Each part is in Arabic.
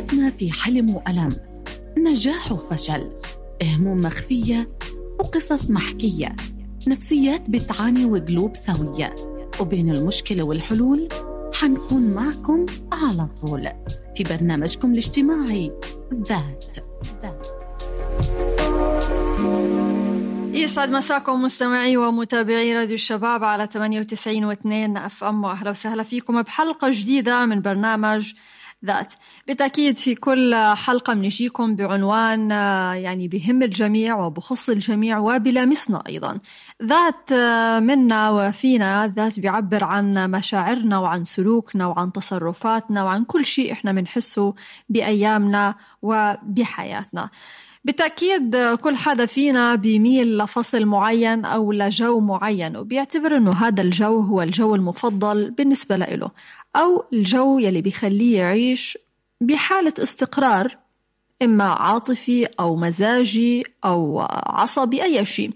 حياتنا في حلم وألم. نجاح وفشل. هموم مخفية وقصص محكية. نفسيات بتعاني وقلوب سوية. وبين المشكلة والحلول حنكون معكم على طول. في برنامجكم الاجتماعي ذات. ذات يسعد مساكم مستمعي ومتابعي راديو الشباب على 98 و2 أف أم. وأهلا وسهلا فيكم بحلقة جديدة من برنامج ذات. بالتأكيد في كل حلقة بنجيكم بعنوان يعني بهم الجميع وبخص الجميع وبلامسنا أيضا. ذات منا وفينا ذات بيعبر عن مشاعرنا وعن سلوكنا وعن تصرفاتنا وعن كل شيء إحنا بنحسه بأيامنا وبحياتنا. بالتأكيد كل حدا فينا بيميل لفصل معين أو لجو معين وبيعتبر أنه هذا الجو هو الجو المفضل بالنسبة له أو الجو يلي بيخليه يعيش بحالة استقرار إما عاطفي أو مزاجي أو عصبي أي شيء.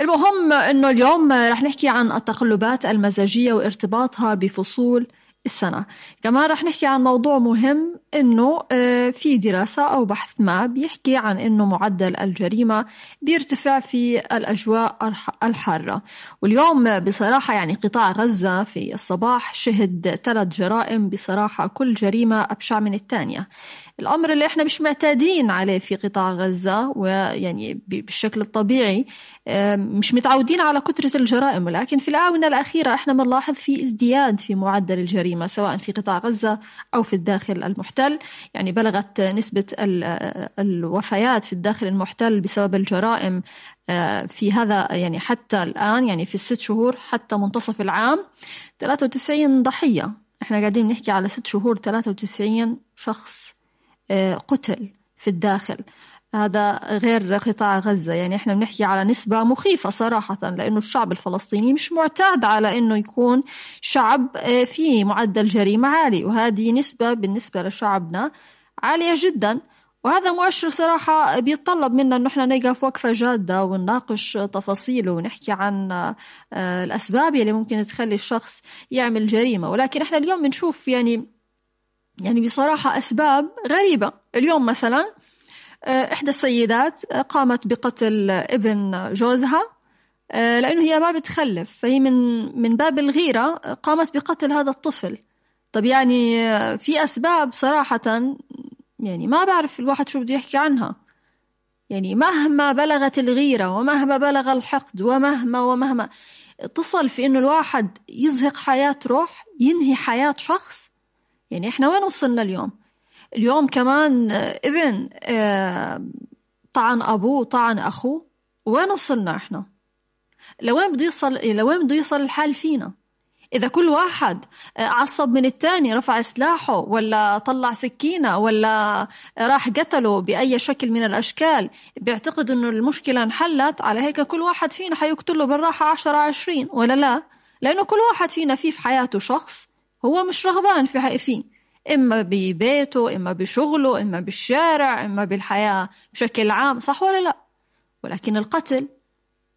المهم أنه اليوم رح نحكي عن التقلبات المزاجية وارتباطها بفصول السنة. كمان رح نحكي عن موضوع مهم إنه آه، في دراسة أو بحث ما بيحكي عن إنه معدل الجريمة بيرتفع في الأجواء الحارة. واليوم بصراحة يعني قطاع غزة في الصباح شهد ثلاث جرائم بصراحة كل جريمة أبشع من الثانية. الأمر اللي إحنا مش معتادين عليه في قطاع غزة ويعني بالشكل الطبيعي مش متعودين على كثرة الجرائم. ولكن في الآونة الأخيرة إحنا بنلاحظ في ازدياد في معدل الجريمة سواء في قطاع غزة أو في الداخل المحتل. يعني بلغت نسبة الوفيات في الداخل المحتل بسبب الجرائم في هذا يعني حتى الآن يعني في الست شهور حتى منتصف العام 93 ضحية. إحنا قاعدين نحكي على ست شهور 93 شخص. آه، قتل في الداخل. هذا غير قطاع غزة. يعني إحنا بنحكي على نسبة مخيفة صراحة لأنه الشعب الفلسطيني مش معتاد على أنه يكون شعب آه، فيه معدل جريمة عالي وهذه نسبة بالنسبة لشعبنا عالية جدا. وهذا مؤشر صراحة بيتطلب منا أنه إحنا نقف وقفة جادة ونناقش تفاصيله ونحكي عن آه، الأسباب اللي ممكن تخلي الشخص يعمل جريمة. ولكن إحنا اليوم بنشوف يعني يعني بصراحة أسباب غريبة. اليوم مثلا آه، إحدى السيدات قامت بقتل ابن جوزها آه، لأنه هي ما بتخلف فهي من من باب الغيرة قامت بقتل هذا الطفل. طب يعني آه، في أسباب صراحة يعني ما بعرف الواحد شو بده يحكي عنها. يعني مهما بلغت الغيرة ومهما بلغ الحقد ومهما ومهما تصل في إنه الواحد يزهق حياة روح ينهي حياة شخص يعني إحنا وين وصلنا اليوم؟ اليوم كمان آه، ابن آه، طعن أبوه طعن أخوه. وين وصلنا إحنا؟ لوين بده يصل لوين بده يصل الحال فينا؟ إذا كل واحد آه، عصب من التاني رفع سلاحه ولا طلع سكينة ولا راح قتله بأي شكل من الأشكال بيعتقد إنه المشكلة انحلت على هيك كل واحد فينا حيقتله بالراحة عشرة عشرين ولا لا؟ لأنه كل واحد فينا فيه في حياته شخص هو مش رغبان في فيه إما ببيته إما بشغله إما بالشارع إما بالحياة بشكل عام صح ولا لا؟ ولكن القتل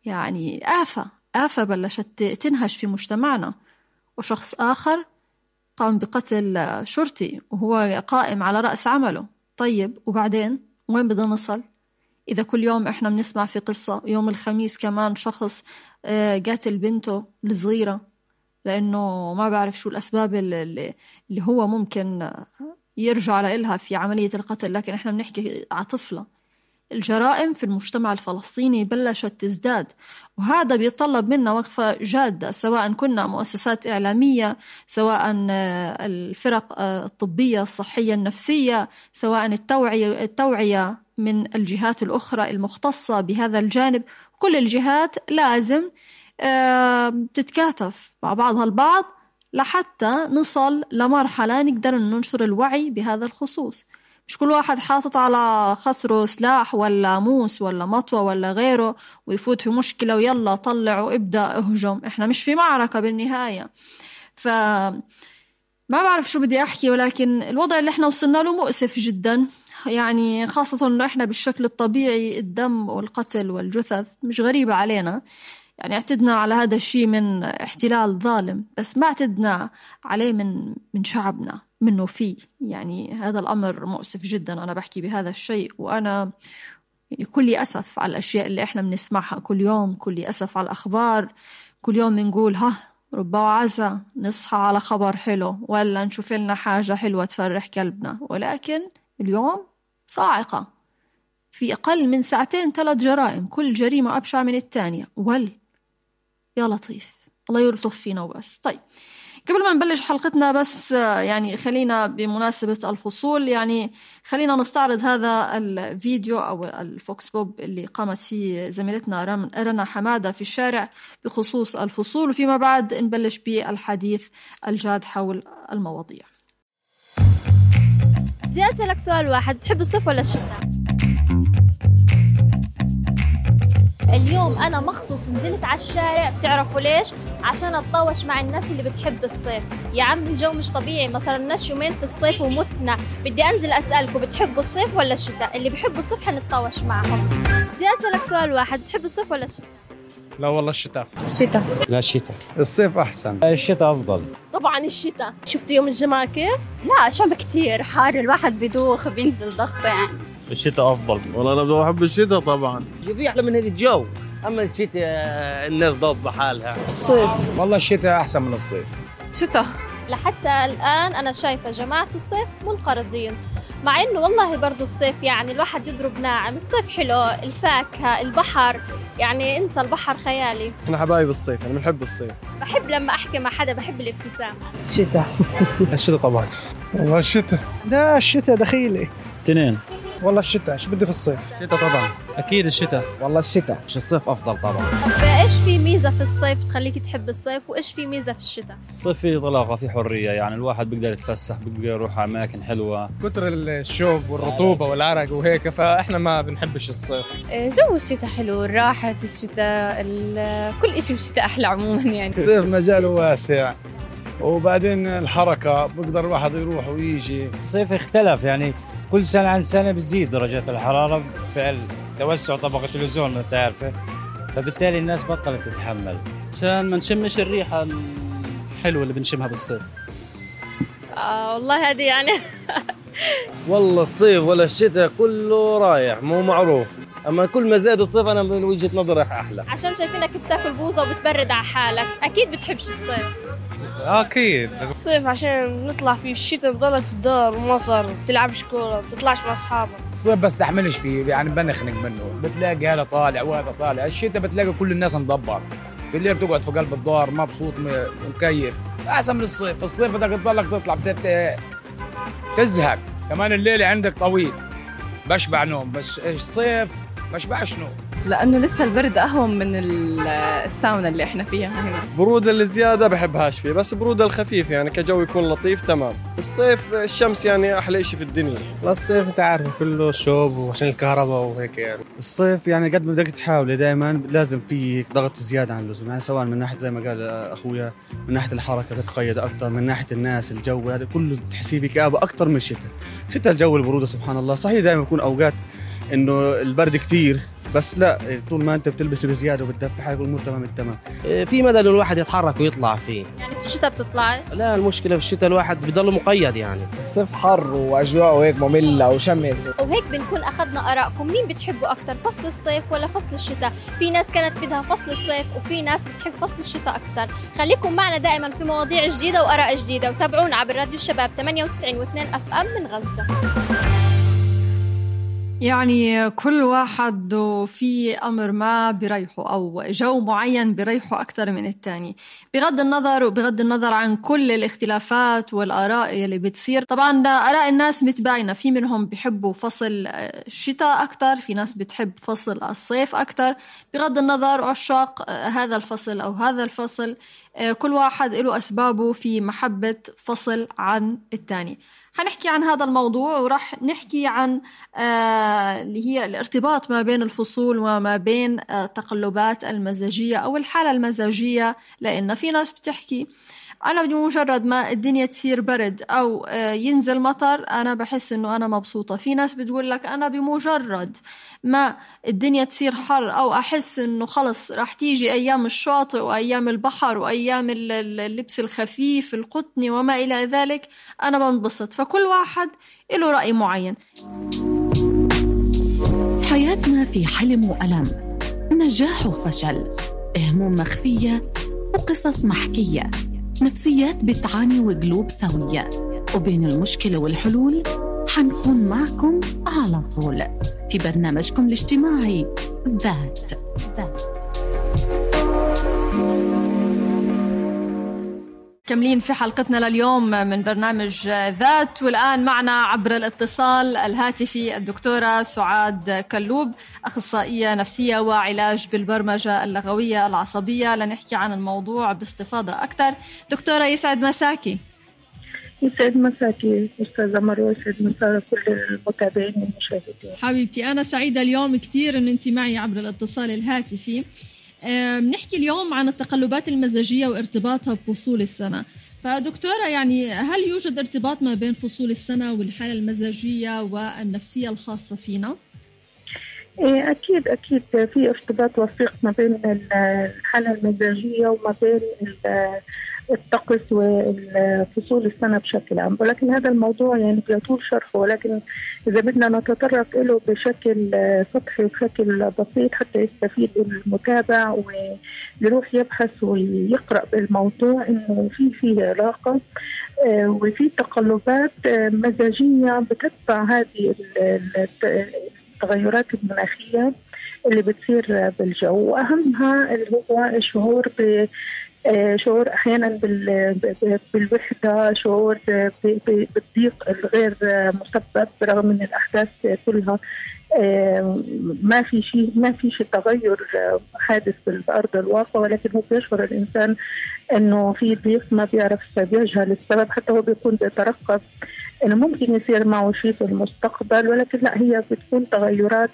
يعني آفة آفة بلشت تنهش في مجتمعنا. وشخص آخر قام بقتل شرطي وهو قائم على رأس عمله. طيب وبعدين؟ وين بدنا نصل؟ إذا كل يوم إحنا بنسمع في قصة يوم الخميس كمان شخص آه، قاتل بنته الصغيرة. لأنه ما بعرف شو الأسباب اللي, اللي هو ممكن يرجع لها في عملية القتل لكن إحنا بنحكي على طفلة. الجرائم في المجتمع الفلسطيني بلشت تزداد وهذا بيتطلب منا وقفة جادة سواء كنا مؤسسات إعلامية سواء الفرق الطبية الصحية النفسية سواء التوعية, التوعية من الجهات الأخرى المختصة بهذا الجانب. كل الجهات لازم تتكاتف مع بعضها البعض لحتى نصل لمرحلة نقدر ننشر الوعي بهذا الخصوص. مش كل واحد حاطط على خصره سلاح ولا موس ولا مطوة ولا غيره ويفوت في مشكلة ويلا طلع وابدأ اهجم. إحنا مش في معركة بالنهاية. ف ما بعرف شو بدي أحكي ولكن الوضع اللي إحنا وصلنا له مؤسف جدا. يعني خاصة إنه إحنا بالشكل الطبيعي الدم والقتل والجثث مش غريبة علينا. يعني اعتدنا على هذا الشيء من احتلال ظالم بس ما اعتدنا عليه من من شعبنا منه فيه. يعني هذا الأمر مؤسف جدا أنا بحكي بهذا الشيء وأنا يعني كل أسف على الأشياء اللي إحنا بنسمعها. كل يوم كل أسف على الأخبار. كل يوم بنقول ها رب وعسى نصحى على خبر حلو ولا نشوف لنا حاجة حلوة تفرح قلبنا. ولكن اليوم صاعقة. في أقل من ساعتين ثلاث جرائم كل جريمة أبشع من الثانية. ول يا لطيف. الله يلطف فينا وبس. طيب قبل ما نبلش حلقتنا بس يعني خلينا بمناسبة الفصول يعني خلينا نستعرض هذا الفيديو أو ال vox pop اللي قامت فيه زميلتنا رنا حمادة في الشارع بخصوص الفصول وفيما بعد نبلش بالحديث الجاد حول المواضيع. بدي أسألك سؤال واحد تحب الصيف ولا الشتاء؟ اليوم أنا مخصوص نزلت على الشارع بتعرفوا ليش؟ عشان اتطاوش مع الناس اللي بتحب الصيف. يا عم الجو مش طبيعي ما صرناش يومين في الصيف ومتنا. بدي أنزل أسألكم بتحبوا الصيف ولا الشتاء؟ اللي بحبوا الصيف حنتطاوش معهم. بدي أسألك سؤال واحد بتحب الصيف ولا الشتاء؟ لا والله الشتاء. الشتاء. لا الشتاء. الصيف أحسن. الشتاء أفضل. طبعا الشتاء. شفتوا يوم الجمعة كيف؟ لا شم كتير حار الواحد بدوخ بينزل ضغطه يعني. الشتاء أفضل. والله أنا بدي أحب الشتاء طبعا. في أحلى من هذا الجو. أما الشتاء الناس ضابطه حالها. الصيف. والله الشتاء أحسن من الصيف. شتاء. لحتى الآن أنا شايفة جماعة الصيف منقرضين. مع إنه والله برضو الصيف يعني الواحد يضرب ناعم. الصيف حلو الفاكهة البحر. يعني انسى البحر خيالي. إحنا حبايب الصيف أنا بنحب الصيف. بحب لما أحكي مع حدا بحب الابتسامة. الشتاء الشتاء طبعا. والله الشتاء. لا الشتاء دخيلي اثنين. والله الشتاء إيش بدي في الصيف؟ الشتاء طبعا. أكيد الشتاء. والله الشتاء. مش الصيف أفضل طبعا. طب إيش في ميزة في الصيف تخليك تحب الصيف؟ وإيش في ميزة في الشتاء؟ الصيف فيه طلاقة فيه حرية يعني الواحد بيقدر يتفسح بيقدر يروح أماكن حلوة. كتر الشوب والرطوبة والعرق وهيك فإحنا ما بنحبش الصيف. جو الشتاء حلو راحة الشتاء كل شيء بالشتاء أحلى عموما يعني. الصيف مجاله واسع. وبعدين الحركة بقدر الواحد يروح ويجي. الصيف اختلف يعني. كل سنة عن سنة بتزيد درجات الحرارة بفعل توسع طبقة الأوزون أنت عارفة. فبالتالي الناس بطلت تتحمل. عشان ما نشمش الريحة الحلوة اللي بنشمها بالصيف. آه والله هذه يعني والله الصيف ولا الشتاء كله رايح مو معروف. أما كل ما زاد الصيف أنا من وجهة نظري أحلى. عشان شايفينك بتاكل بوظة وبتبرد على حالك أكيد بتحبش الصيف. أكيد. الصيف عشان نطلع فيه الشتاء بضلك في الدار ومطر بتلعبش كورة بتطلعش مع أصحابك. الصيف بستحملش فيه يعني بنخنق منه. بتلاقي هذا طالع وهذا طالع. الشتاء بتلاقي كل الناس مضبط في الليل بتقعد في قلب الدار مبسوط م- ومكيف أحسن من الصيف. الصيف بدك تضلك تطلع بتت... تزهق. كمان الليل عندك طويل. بشبع نوم. بس الصيف بشبعش نوم. لأنه لسه البرد أهون من الساونا اللي إحنا فيها هنا. برودة الزيادة بحبهاش فيه بس برودة الخفيف يعني كجو يكون لطيف تمام. الصيف الشمس يعني أحلى إشي في الدنيا. لا الصيف أنت عارف كله شوب وعشان الكهرباء وهيك يعني. الصيف يعني قد ما بدك تحاول دائما لازم في ضغط زيادة عن اللزوم. يعني سواء من ناحية زي ما قال أخويا من ناحية الحركة تتقيد أكثر من ناحية الناس الجو هذا كله تحسيه بكآبة أكثر من الشتاء. الشتاء الجو البرودة سبحان الله صحيح دائما بيكون أوقات إنه البرد كتير بس لا طول ما أنت بتلبس بزيادة وبتدفي حالك والامور تمام التمام. في مدى إنه الواحد يتحرك ويطلع فيه. يعني في الشتاء بتطلعش؟ لا المشكلة في الشتاء الواحد بضل مقيد يعني. الصيف حر وأجواء هيك مملة وشمس. وهيك بنكون أخذنا آرائكم مين بتحبوا أكثر فصل الصيف ولا فصل الشتاء؟ في ناس كانت بدها فصل الصيف وفي ناس بتحب فصل الشتاء أكثر خليكم معنا دائما في مواضيع جديدة وآراء جديدة وتابعونا عبر راديو الشباب 98 و2 أف أم من غزة. يعني كل واحد في أمر ما بريحه أو جو معين بريحه أكثر من الثاني بغض النظر وبغض النظر عن كل الاختلافات والآراء اللي بتصير طبعا آراء الناس متباينة. في منهم بيحبوا فصل الشتاء أكثر في ناس بتحب فصل الصيف أكثر. بغض النظر عشاق هذا الفصل أو هذا الفصل كل واحد له أسبابه في محبة فصل عن الثاني حنحكي عن هذا الموضوع وراح نحكي عن آه اللي هي الارتباط ما بين الفصول وما بين آه تقلبات المزاجية أو الحالة المزاجية لأن في ناس بتحكي أنا بمجرد ما الدنيا تصير برد أو آه، ينزل مطر أنا بحس إنه أنا مبسوطة. في ناس بتقول لك أنا بمجرد ما الدنيا تصير حر أو أحس إنه خلص راح تيجي أيام الشاطئ وأيام البحر وأيام اللبس الخفيف القطني وما إلى ذلك أنا بنبسط. فكل واحد له رأي معين. حياتنا في حلم وألم. نجاح وفشل. هموم مخفية. وقصص محكية. نفسيات بتعاني وقلوب سوية. وبين المشكلة والحلول حنكون معكم على طول في برنامجكم الاجتماعي ذات. ذات كملين في حلقتنا لليوم من برنامج ذات والآن معنا عبر الاتصال الهاتفي الدكتورة سعاد كلوب أخصائية نفسية وعلاج بالبرمجة اللغوية العصبية. لنحكي عن الموضوع باستفاضة أكثر. دكتورة يسعد مساكي. يسعد مساكي أستاذة مروة يسعد مساء كل المتابعين والمشاهدين. حبيبتي أنا سعيدة اليوم كثير إن أنت معي عبر الاتصال الهاتفي. بنحكي اليوم عن التقلبات المزاجية وارتباطها بفصول السنة فدكتورة يعني هل يوجد ارتباط ما بين فصول السنة والحالة المزاجية والنفسية الخاصة فينا؟ إيه، أكيد أكيد في ارتباط وثيق ما بين الحالة المزاجية وما بين الطقس وفصول السنة بشكل عام. ولكن هذا الموضوع يعني بيطول شرحه ولكن إذا بدنا نتطرق له بشكل سطحي وبشكل بسيط حتى يستفيد المتابع ويروح يبحث ويقرأ بالموضوع إنه في في علاقة آه، وفي تقلبات مزاجية بتتبع هذه التغيرات المناخية اللي بتصير بالجو. وأهمها اللي هو الشعور آه، شعور أحيانا بالوحدة شعور بالضيق الغير مسبب رغم ان الأحداث كلها. آه، ما في شيء ما في شيء تغير حادث بالارض الواقع ولكن هو بيشعر الإنسان إنه في ضيق ما بيعرف بيجهل السبب حتى هو بيكون بيترقب. إنه ممكن يصير معه شيء في المستقبل ولكن لا هي بتكون تغيرات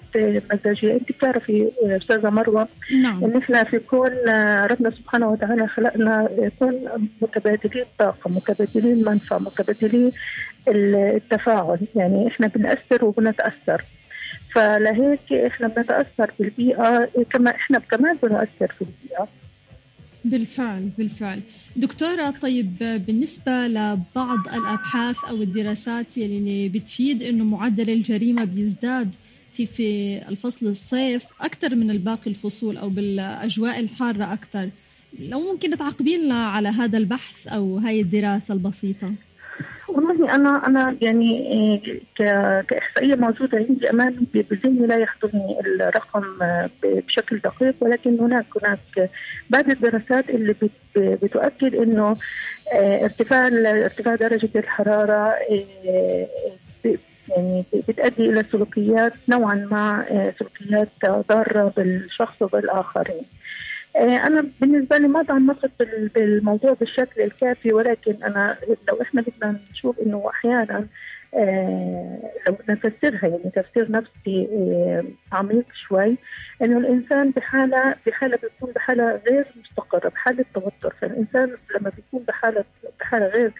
مزاجية. أنت بتعرفي أستاذة مروة نعم. إن إحنا في كون ربنا سبحانه وتعالى خلقنا يكون متبادلين طاقة متبادلين منفعه متبادلين التفاعل. يعني إحنا بنأثر وبنتأثر. فلهيك إحنا بنتأثر بالبيئة كما إحنا كمان بنأثر في البيئة. بالفعل بالفعل. دكتورة طيب بالنسبة لبعض الأبحاث أو الدراسات اللي بتفيد إنه معدل الجريمة بيزداد في في الفصل الصيف أكثر من الباقي الفصول أو بالأجواء الحارة أكثر لو ممكن تعقبين على هذا البحث أو هاي الدراسة البسيطة؟ والله أنا أنا يعني آه، كاحصائيه موجودة عندي امامي بذهني لا يحضرني الرقم آه، بشكل دقيق ولكن هناك هناك بعض الدراسات اللي بتؤكد إنه آه، ارتفاع ارتفاع درجة الحرارة يعني بتؤدي إلى سلوكيات نوعا ما سلوكيات ضارة بالشخص وبالآخرين. آه، أنا بالنسبة لي ما تعمقت بالموضوع بالشكل الكافي ولكن أنا لو إحنا بدنا نشوف إنه أحيانا آه لو نفسرها يعني تفسير نفسي آه عميق شوي إنه الإنسان بحاله بحالة بيكون بحالة غير مستقرة بحالة توتر. فالإنسان لما بيكون بحاله بحالة غير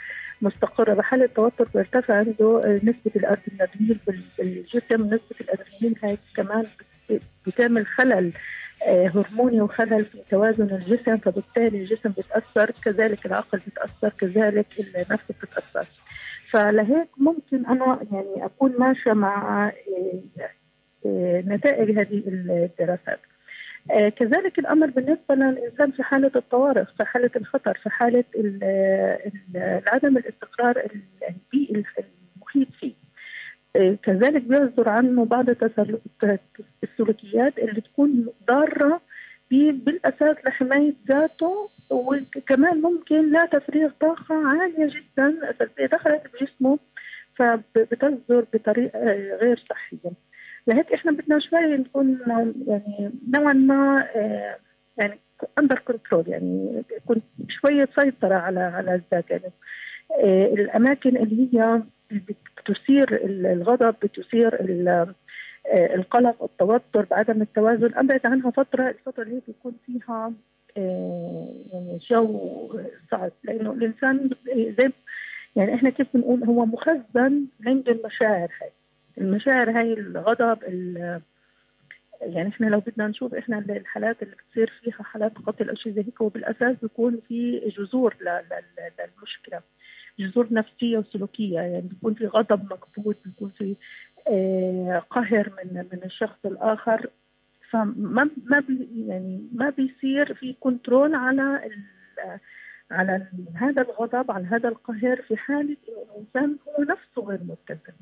مستقرة بحالة توتر بيرتفع عنده نسبة الأدرينالين بالجسم نسبة الأدرينالين هاي كمان بتعمل خلل هرموني وخلل في توازن الجسم فبالتالي الجسم بيتأثر كذلك العقل بيتأثر كذلك النفس بتتأثر. فلهيك ممكن أنا يعني أكون ماشية مع آه، آه، نتائج هذه الدراسات. كذلك الأمر بالنسبة للإنسان في حالة الطوارئ في حالة الخطر في حالة عدم الاستقرار البيئي المحيط فيه. كذلك بيصدر عنه بعض السلوكيات اللي تكون ضارة بالأساس لحماية ذاته وكمان ممكن لا تفريغ طاقة عالية جدا سلبيه دخلت بجسمه فبتصدر بطريقة غير صحية. لهيك إحنا بدنا شوي نكون يعني نوعا ما آه، يعني under control يعني يكون شوية سيطرة على على الذات يعني آه، الأماكن اللي هي بتثير الغضب بتثير آه، القلق التوتر بعدم التوازن. ابعد عنها فترة الفترة اللي بيكون فيها آه، يعني جو صعب. لأنه الإنسان زي يعني إحنا كيف بنقول؟ هو مخزن عند المشاعر هاي. المشاعر هاي الغضب ال- يعني إحنا لو بدنا نشوف إحنا الحالات اللي بتصير فيها حالات قتل أو شيء زي هيك وبالاساس بيكون في جذور للمشكلة. جذور نفسية وسلوكية يعني بيكون في غضب مكبوت بيكون في آه، قهر من من الشخص الآخر. فما ما بي يعني ما بيصير في كنترول على على هذا الغضب على هذا القهر في حاله انه الإنسان هو نفسه غير متزن.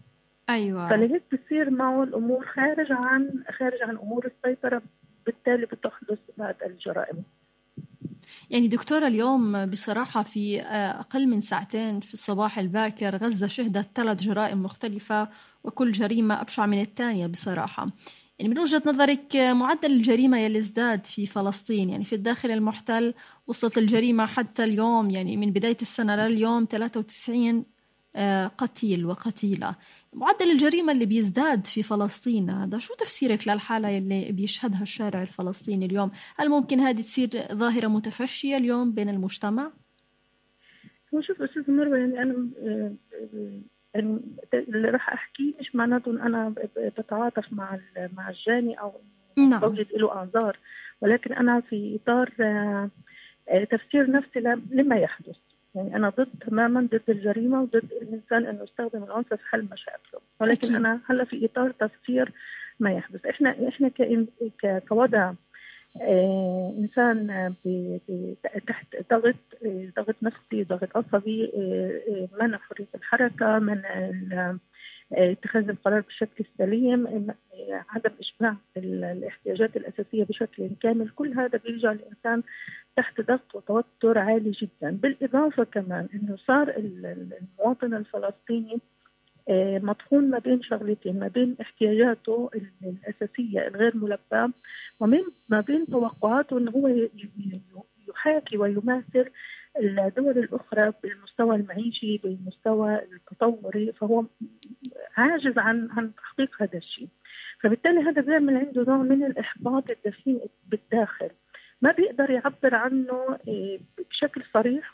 أيوه. فلهيك بتصير معه الأمور خارج عن خارج عن أمور السيطرة بالتالي بتحدث بعد الجرائم. يعني دكتورة اليوم بصراحة في آه، أقل من ساعتين في الصباح الباكر غزة شهدت ثلاث جرائم مختلفة وكل جريمة أبشع من الثانية بصراحة. يعني من وجهة نظرك آه، معدل الجريمة يلي ازداد في فلسطين يعني في الداخل المحتل وصلت الجريمة حتى اليوم يعني من بداية السنة لليوم 93 آه، قتيل وقتيلة. معدل الجريمة اللي بيزداد في فلسطين هذا شو تفسيرك للحالة اللي بيشهدها الشارع الفلسطيني اليوم هل ممكن هذه تصير ظاهرة متفشية اليوم بين المجتمع؟ هو شوف أستاذ مروه يعني أنا آه، آه، اللي راح احكيه مش معناته ب- بتعاطف مع مع الجاني أو نعم. بوجد له اعذار ولكن أنا في إطار آه، تفسير نفسي لما يحدث يعني أنا ضد تماما ضد الجريمة وضد الإنسان إنه يستخدم العنف في حل مشاكله. ولكن أكيد. أنا هلأ في إطار تفسير ما يحدث. إحنا إحنا كوضع آه، إنسان آه، تحت ضغط آه، ضغط نفسي ضغط عصبي آه، منع حرية الحركة منع اتخاذ القرار بالشكل السليم آه، عدم إشباع ال- الإحتياجات الأساسية بشكل كامل. كل هذا بيجعل الانسان تحت ضغط وتوتر عالي جدا. بالإضافة كمان إنه صار ال- ال- المواطن الفلسطيني آه، مطحون ما بين شغلتين ما بين احتياجاته ال- الأساسية الغير ملباة ومن ما بين توقعاته أنه هو يحاكي ويماثل الدول الأخرى بالمستوى المعيشي بالمستوى التطوري فهو عاجز عن عن تحقيق هذا الشيء. فبالتالي هذا بيعمل عنده نوع من الإحباط الدفين بالداخل. ما بيقدر يعبر عنه آه، بشكل صريح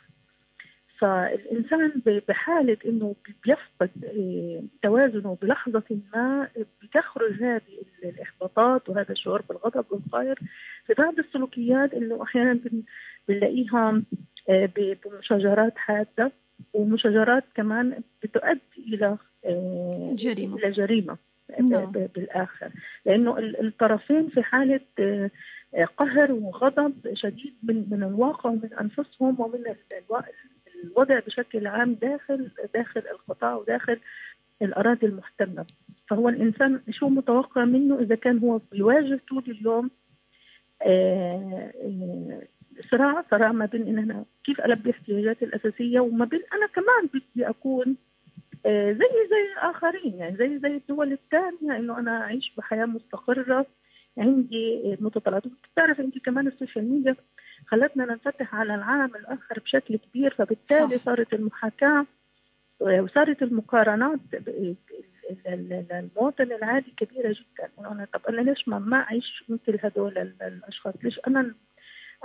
فالإنسان ب- بحالة إنه بيفقد آه، توازنه بلحظة ما بتخرج هذه ال- الإحباطات وهذا الشعور بالغضب والقهر في بعض السلوكيات إنه أحيانا بن- بنلاقيها ب- بمشاجرات حادة ومشاجرات كمان بتؤدي إلى آه، جريمة. إلى جريمة نعم. ب- بالآخر لأنه ال- الطرفين في حالة آه، قهر وغضب شديد من من الواقع ومن أنفسهم ومن الوضع بشكل عام داخل داخل القطاع وداخل الأراضي المحتلة. فهو الإنسان شو متوقع منه إذا كان هو بيواجه طول اليوم آه، آه، صراع صراع ما بين إن أنا كيف ألبي احتياجاتي الأساسية وما بين أنا كمان بدي أكون آه، زي زي الآخرين يعني زي زي الدول الثانية إنه أنا أعيش بحياة مستقرة. عندي متطلبات بتعرف أنت كمان السوشيال ميديا خلتنا ننفتح على العالم الآخر بشكل كبير فبالتالي صح. صارت المحاكاة آه، وصارت المقارنات المواطن العادي كبيرة جدا. أنا طب أنا ليش ما ما أعيش مثل هذول ال- الأشخاص؟ ليش أنا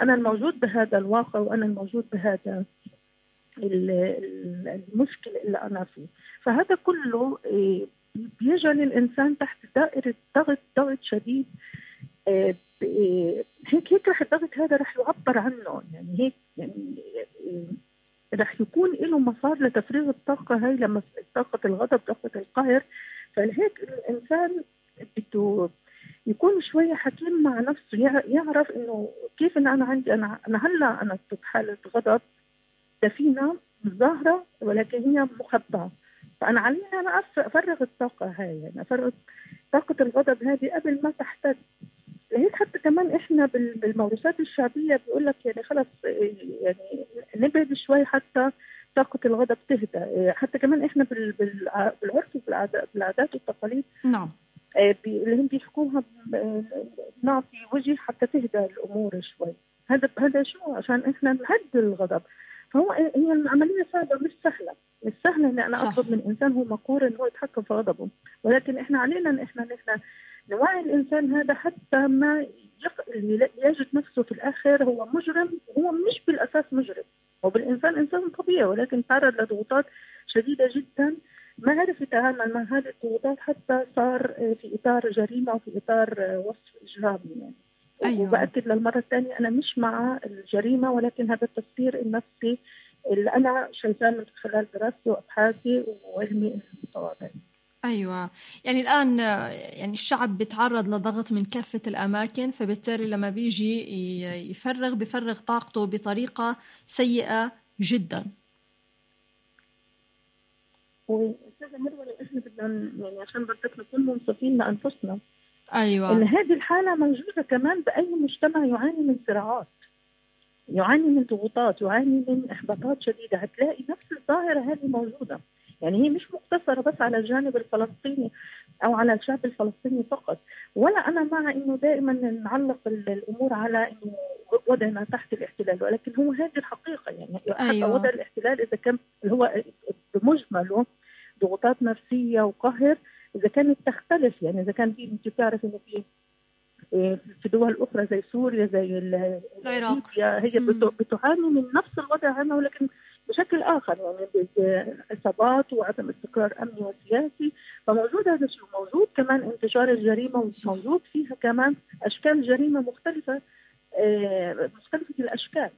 أنا الموجود بهذا الواقع وأنا الموجود بهذا ال- ال- المشكلة اللي أنا فيه؟ فهذا كله آه، بيجعل الإنسان تحت دائرة ضغط ضغط شديد. آه، آه، هيك هيك رح الضغط هذا رح يعبر عنه. يعني هيك يعني آه، رح يكون له مسار لتفريغ الطاقة هاي لما طاقة الغضب طاقة القهر. فلهيك الإنسان بده يكون شوية حكيم مع نفسه يع- يعرف إنه كيف إن أنا عندي أنا أنا هلأ أنا في حالة غضب دفينة ظاهرة ولكن هي مخبأة. فأنا علي أنا أف- أفرغ الطاقة هاي يعني أفرغ طاقة الغضب هذه قبل ما تحتد لهيك حتى كمان إحنا بال- بالموروثات الشعبية بيقول لك يعني خلص يعني نبعد شوي حتى طاقة الغضب تهدى حتى كمان إحنا بال- بالع- بالعرف بالعادات والتقاليد نعم. بي- اللي هم بيحكوها نعطي وجه حتى تهدى الأمور شوي. هذا هذا شو؟ عشان إحنا نهدي الغضب. فهو هي العملية صعبة مش سهلة. مش سهلة إن أنا صح. اطلب من إنسان هو مقهور انه هو يتحكم في غضبه. ولكن إحنا علينا إن إحنا نحن نوعي الإنسان هذا حتى ما يجد نفسه في الآخر هو مجرم هو مش بالأساس مجرم. هو بالانسان إنسان طبيعي ولكن تعرض لضغوطات شديدة جدا. ما عرف يتعامل مع هذه الضغوطات حتى صار في إطار جريمة وفي إطار وصف إجرامي. يعني أيوة. وباكد للمره الثانية أنا مش مع الجريمة ولكن هذا التفسير النفسي اللي أنا شايفاه من خلال دراستي وأبحاثي وعلمي المتواضع أيوه. يعني الآن يعني الشعب بيتعرض لضغط من كافة الأماكن فبالتالي لما بيجي يفرغ بفرغ طاقته بطريقة سيئة جدا. وأستاذة مروة إحنا بدنا يعني عشان بدك نكون منصفين لأنفسنا. إن هذه الحالة موجودة كمان بأي مجتمع يعاني من صراعات يعاني من ضغوطات يعاني من إحباطات شديدة. هتلاقي نفس الظاهرة هذه موجودة. يعني هي مش مقتصرة بس على الجانب الفلسطيني أو على الشعب الفلسطيني فقط ولا أنا مع إنه دائما نعلق الأمور على إنه وضعنا تحت الاحتلال ولكن هو هذه الحقيقة. يعني أيوة. حتى وضع الاحتلال إذا كان هو بمجمله ضغوطات نفسية وقهر إذا كانت تختلف يعني إذا كان في أنت بتعرف إنه في في دول أخرى زي سوريا زي العراق. هي بتعاني من نفس الوضع عنها ولكن بشكل آخر يعني باصابات وعدم استقرار أمني وسياسي. فموجود هذا الشيء موجود كمان انتشار الجريمة وموجود فيها كمان أشكال جريمة مختلفة مختلفة الأشكال.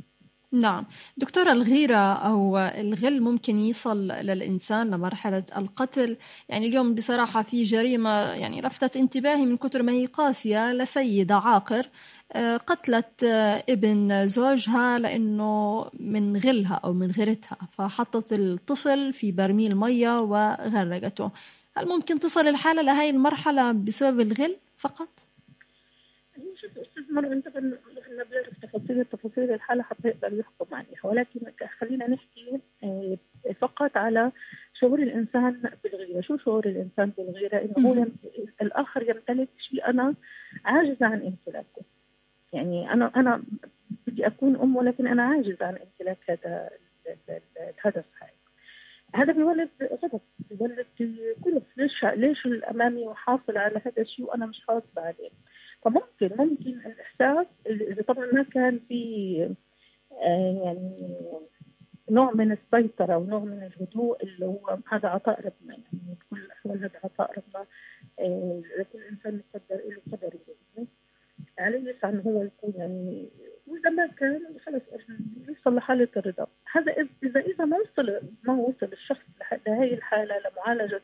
نعم. دكتورة الغيرة أو الغل ممكن يصل للإنسان لمرحلة القتل. يعني اليوم بصراحة في جريمة يعني لفتت انتباهي من كتر ما هي قاسية لسيدة عاقر قتلت ابن زوجها لأنه من غلها أو من غيرتها فحطت الطفل في برميل مية وغرقته. هل ممكن تصل الحالة لهي المرحلة بسبب الغل فقط؟ مرة أنت إحنا بنعرف تفاصيل تفاصيل الحالة حتى يقدر يحكم عليها ولكن خلينا نحكي فقط على شعور الإنسان بالغيرة، شو شعور الإنسان بالغيرة؟ إنه هو الآخر يمتلك شيء أنا عاجزه عن امتلاكه. يعني أنا أنا بدي أكون ام ولكن أنا عاجزه عن امتلاك هذا الهدف هاي. هذا بيولد غضب بيولد كله ليش ليش الأمامي وحاصل على هذا الشيء وأنا مش حاصل عليه فممكن ممكن الإحساس اذا طبعا ما كان في آه يعني نوع من السيطرة ونوع من الهدوء اللي هو هذا عطاء ربنا يعني بكل الأحوال هذا عطاء ربنا آه لكل إنسان يقدر له قدر عليه يسعى هو يكون يعني وإذا ما كان خلص يوصل لحالة الرضا. هذا اذا إذا ما وصل ما وصل الشخص لهي الحالة لمعالجة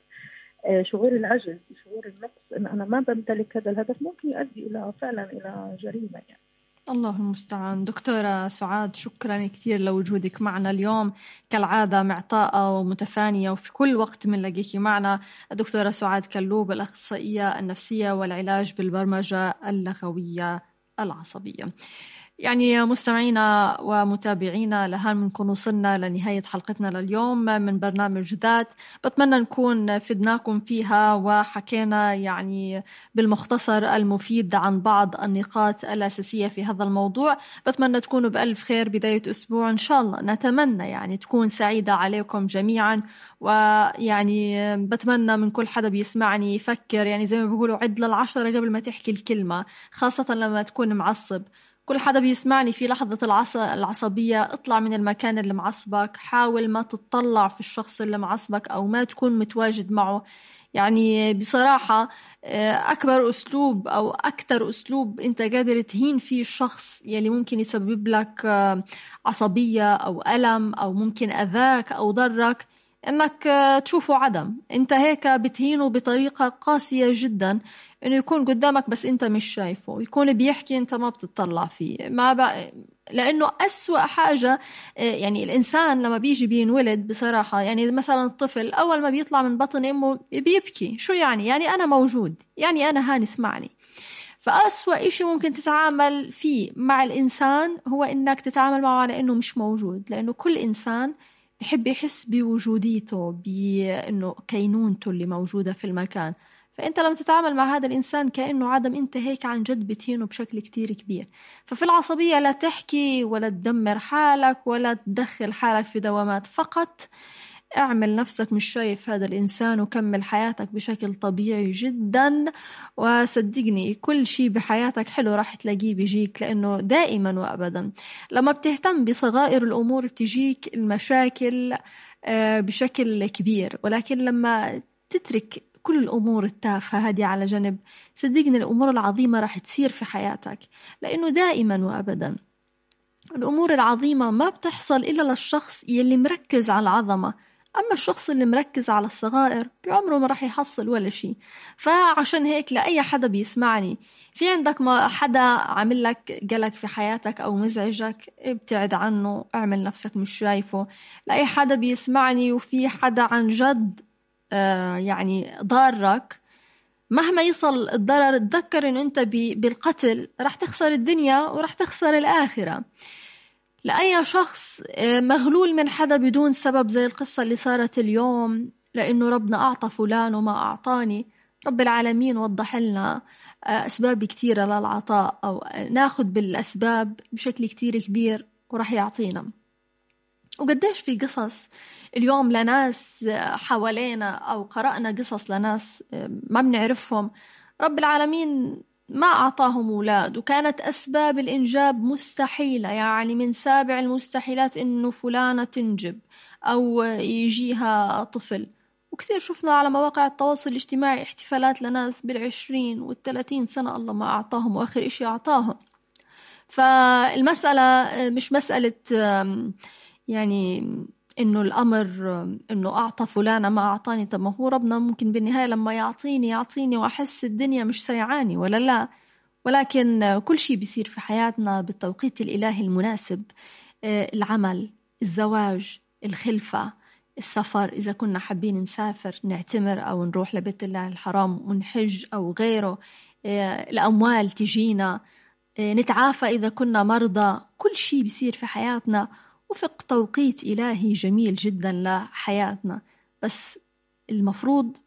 شعور العجز شعور النقص إن أنا ما بمتلك هذا الهدف ممكن يؤدي إلى فعلا إلى جريمة يعني. الله المستعان. دكتورة سعاد شكرا كثير لوجودك معنا اليوم كالعادة معطاءة ومتفانية وفي كل وقت بنلاقيكي معنا. الدكتورة سعاد كلوب الأخصائية النفسية والعلاج بالبرمجة اللغوية العصبية. يعني مستمعينا ومتابعينا لهان بنكون وصلنا لنهاية حلقتنا لليوم من برنامج ذات. بتمنى نكون فدناكم فيها وحكينا يعني بالمختصر المفيد عن بعض النقاط الأساسية في هذا الموضوع. بتمنى تكونوا بألف خير بداية أسبوع إن شاء الله. نتمنى يعني تكون سعيدة عليكم جميعا. ويعني بتمنى من كل حدا بيسمعني يفكر يعني زي ما بيقولوا عد للعشرة قبل ما تحكي الكلمة خاصة لما تكون معصب. كل حدا بيسمعني في لحظة العص... العصبية اطلع من المكان اللي معصبك حاول ما تتطلع في الشخص اللي معصبك أو ما تكون متواجد معه. يعني بصراحة أكبر أسلوب أو أكثر أسلوب أنت قادر تهين فيه الشخص يلي ممكن يسبب لك عصبية أو ألم أو ممكن أذاك أو ضرك إنك تشوفه عدم. أنت هيك بتهينه بطريقة قاسية جدا إنه يكون قدامك بس أنت مش شايفه. يكون بيحكي أنت ما بتطلع فيه. ما بقى لأنه أسوأ حاجة يعني الإنسان لما بيجي بينولد بصراحة يعني مثلا الطفل أول ما بيطلع من بطن أمه بيبكي. شو يعني؟ يعني أنا موجود. يعني أنا هان اسمعني. فأسوأ إشي ممكن تتعامل فيه مع الإنسان هو إنك تتعامل معه على إنه مش موجود. لأنه كل إنسان بحب يحس بوجوديته بأنه كينونته اللي موجودة في المكان. فأنت لما تتعامل مع هذا الإنسان كأنه عدم أنت هيك عن جد بتهينه بشكل كتير كبير. ففي العصبية لا تحكي ولا تدمر حالك ولا تدخل حالك في دوامات. فقط اعمل نفسك مش شايف هذا الإنسان وكمل حياتك بشكل طبيعي جدا وصدقني كل شيء بحياتك حلو راح تلاقيه بيجيك لأنه دائما وأبدا. لما بتهتم بصغائر الأمور بتجيك المشاكل آه، بشكل كبير. ولكن لما تترك كل الأمور التافهة هذه على جنب صدقني الأمور العظيمة راح تصير في حياتك لأنه دائما وأبدا. الأمور العظيمة ما بتحصل إلا للشخص يلي مركز على العظمة. أما الشخص اللي مركز على الصغائر بعمره ما راح يحصل ولا شيء. فعشان هيك لأي حدا بيسمعني في عندك ما حدا عامل لك قلق في حياتك أو مزعجك ابتعد عنه اعمل نفسك مش شايفه. لأي حدا بيسمعني وفي حدا عن جد آه يعني ضارك مهما يصل الضرر تذكر إنه أنت بالقتل راح تخسر الدنيا وراح تخسر الآخرة. لأي شخص آه، مغلول من حدا بدون سبب زي القصة اللي صارت اليوم لأنه ربنا أعطى فلان وما أعطاني. رب العالمين وضح لنا آه، أسباب كتيرة للعطاء أو ناخد بالأسباب بشكل كتير كبير وراح يعطينا. وقديش في قصص اليوم لناس حوالينا أو قرأنا قصص لناس آه، ما بنعرفهم. رب العالمين ما أعطاهم أولاد وكانت أسباب الإنجاب مستحيلة. يعني من سابع المستحيلات إنه فلانة تنجب أو يجيها طفل. وكثير شفنا على مواقع التواصل الاجتماعي احتفالات لناس بالعشرين والثلاثين سنة الله ما أعطاهم وآخر إشي أعطاهم. فالمسألة مش مسألة يعني إنه الأمر إنه أعطى فلانة ما أعطاني. طب ما هو ربنا ممكن بالنهاية لما يعطيني يعطيني وأحس الدنيا مش سيعاني ولا لا؟ ولكن كل شيء بيصير في حياتنا بالتوقيت الإلهي المناسب. آه، العمل الزواج الخلفة السفر. إذا كنا حابين نسافر نعتمر أو نروح لبيت الله الحرام ونحج أو غيره آه، الأموال تجينا آه، نتعافى إذا كنا مرضى. كل شيء بيصير في حياتنا. وفق توقيت إلهي جميل جدا لحياتنا. بس المفروض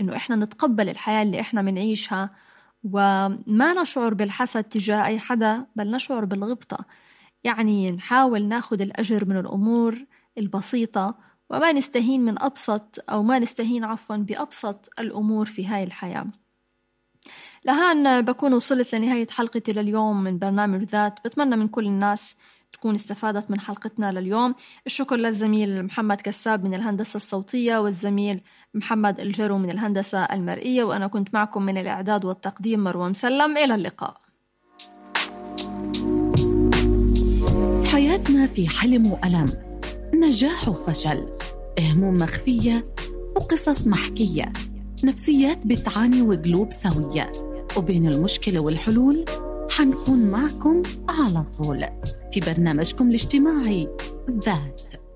إنه إحنا نتقبل الحياة اللي إحنا منعيشها وما نشعر بالحسد تجاه أي حدا بل نشعر بالغبطة. يعني نحاول ناخد الأجر من الأمور البسيطة وما نستهين من أبسط أو ما نستهين عفوا بأبسط الأمور في هاي الحياة. لهان بكون وصلت لنهاية حلقتي لليوم من برنامج ذات. بتمنى من كل الناس تكون استفادت من حلقتنا لليوم. الشكر للزميل محمد كساب من الهندسة الصوتية والزميل محمد الجرو من الهندسة المرئية وأنا كنت معكم من الإعداد والتقديم مروة مسلم إلى اللقاء. في حياتنا في حلم وألم. نجاح وفشل. هموم مخفية وقصص محكية. نفسيات بتعاني وقلوب سوية. وبين المشكلة والحلول حنكون معكم على طول في برنامجكم الاجتماعي ذات.